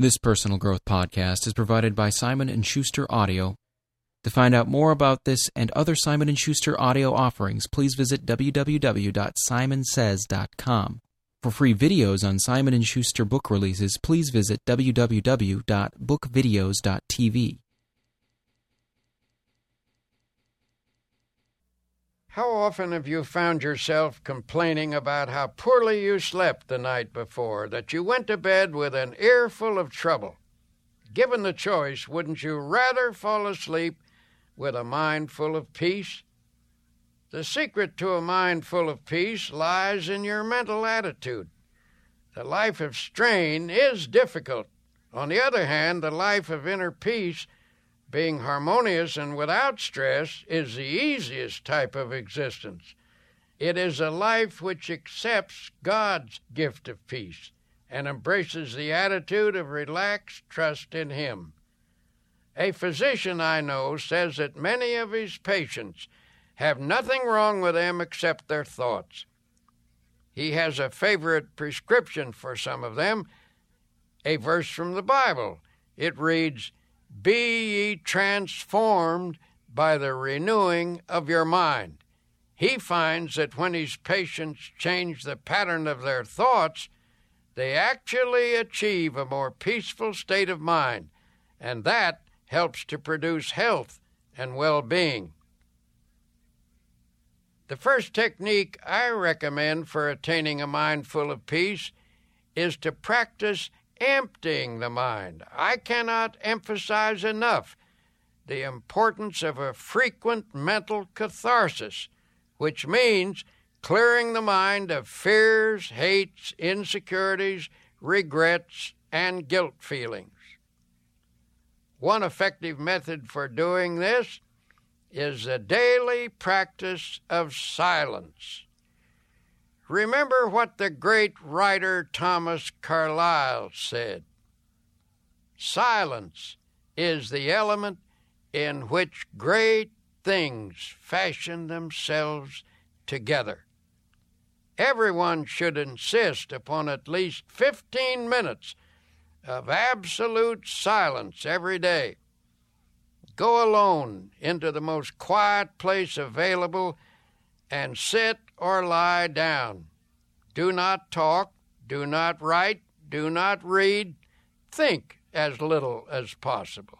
This personal growth podcast is provided by Simon & Schuster Audio. To find out more about this and other Simon & Schuster audio offerings, please visit www.simonsays.com. For free videos on Simon & Schuster book releases, please visit www.bookvideos.tv. How often have you found yourself complaining about how poorly you slept the night before, that you went to bed with an earful of trouble? Given the choice, wouldn't you rather fall asleep with a mind full of peace? The secret to a mind full of peace lies in your mental attitude. The life of strain is difficult. On the other hand, the life of inner peace being harmonious and without stress is the easiest type of existence. It is a life which accepts God's gift of peace and embraces the attitude of relaxed trust in Him. A physician I know says that many of his patients have nothing wrong with them except their thoughts. He has a favorite prescription for some of them, a verse from the Bible. It reads, be ye transformed by the renewing of your mind. He finds that when his patients change the pattern of their thoughts, they actually achieve a more peaceful state of mind, and that helps to produce health and well being. The first technique I recommend for attaining a mind full of peace is to practice emptying the mind. I cannot emphasize enough the importance of a frequent mental catharsis, which means clearing the mind of fears, hates, insecurities, regrets, and guilt feelings. One effective method for doing this is the daily practice of silence. Remember what the great writer Thomas Carlyle said Silence is the element in which great things fashion themselves together. Everyone should insist upon at least 15 minutes of absolute silence every day. Go alone into the most quiet place available and sit or lie down. Do not talk, do not write, do not read. Think as little as possible.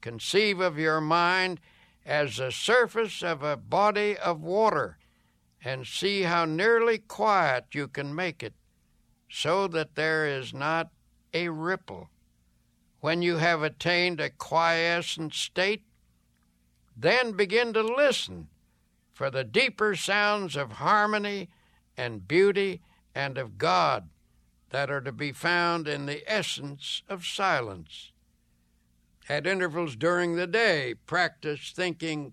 Conceive of your mind as the surface of a body of water and see how nearly quiet you can make it so that there is not a ripple. When you have attained a quiescent state, then begin to listen for the deeper sounds of harmony and beauty and of God that are to be found in the essence of silence. At intervals during the day, practice thinking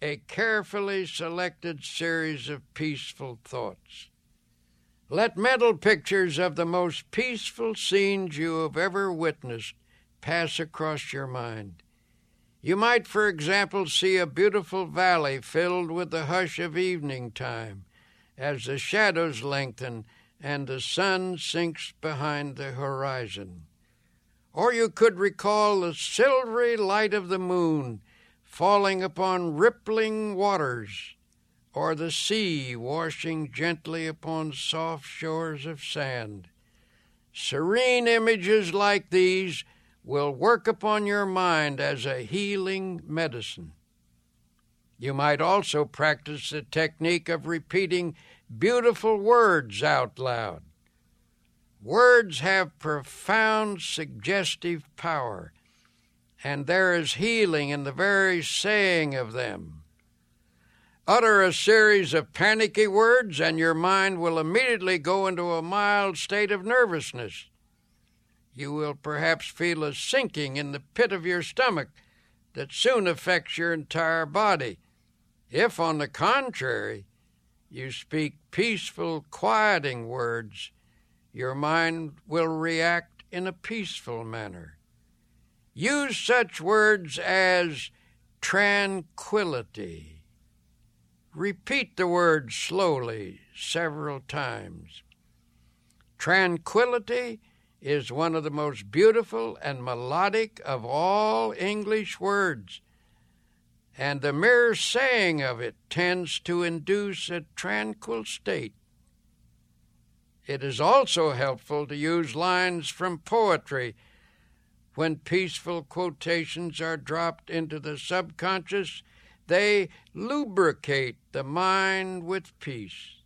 a carefully selected series of peaceful thoughts. Let mental pictures of the most peaceful scenes you have ever witnessed pass across your mind. You might, for example, see a beautiful valley filled with the hush of evening time as the shadows lengthen and the sun sinks behind the horizon. Or you could recall the silvery light of the moon falling upon rippling waters, or the sea washing gently upon soft shores of sand. Serene images like these will work upon your mind as a healing medicine. You might also practice the technique of repeating beautiful words out loud. Words have profound suggestive power, and there is healing in the very saying of them. Utter a series of panicky words, and your mind will immediately go into a mild state of nervousness you will perhaps feel a sinking in the pit of your stomach that soon affects your entire body. If, on the contrary, you speak peaceful, quieting words, your mind will react in a peaceful manner. Use such words as tranquility. Repeat the word slowly several times. Tranquility is one of the most beautiful and melodic of all English words, and the mere saying of it tends to induce a tranquil state. It is also helpful to use lines from poetry when peaceful quotations are dropped into the subconscious. They lubricate the mind with peace.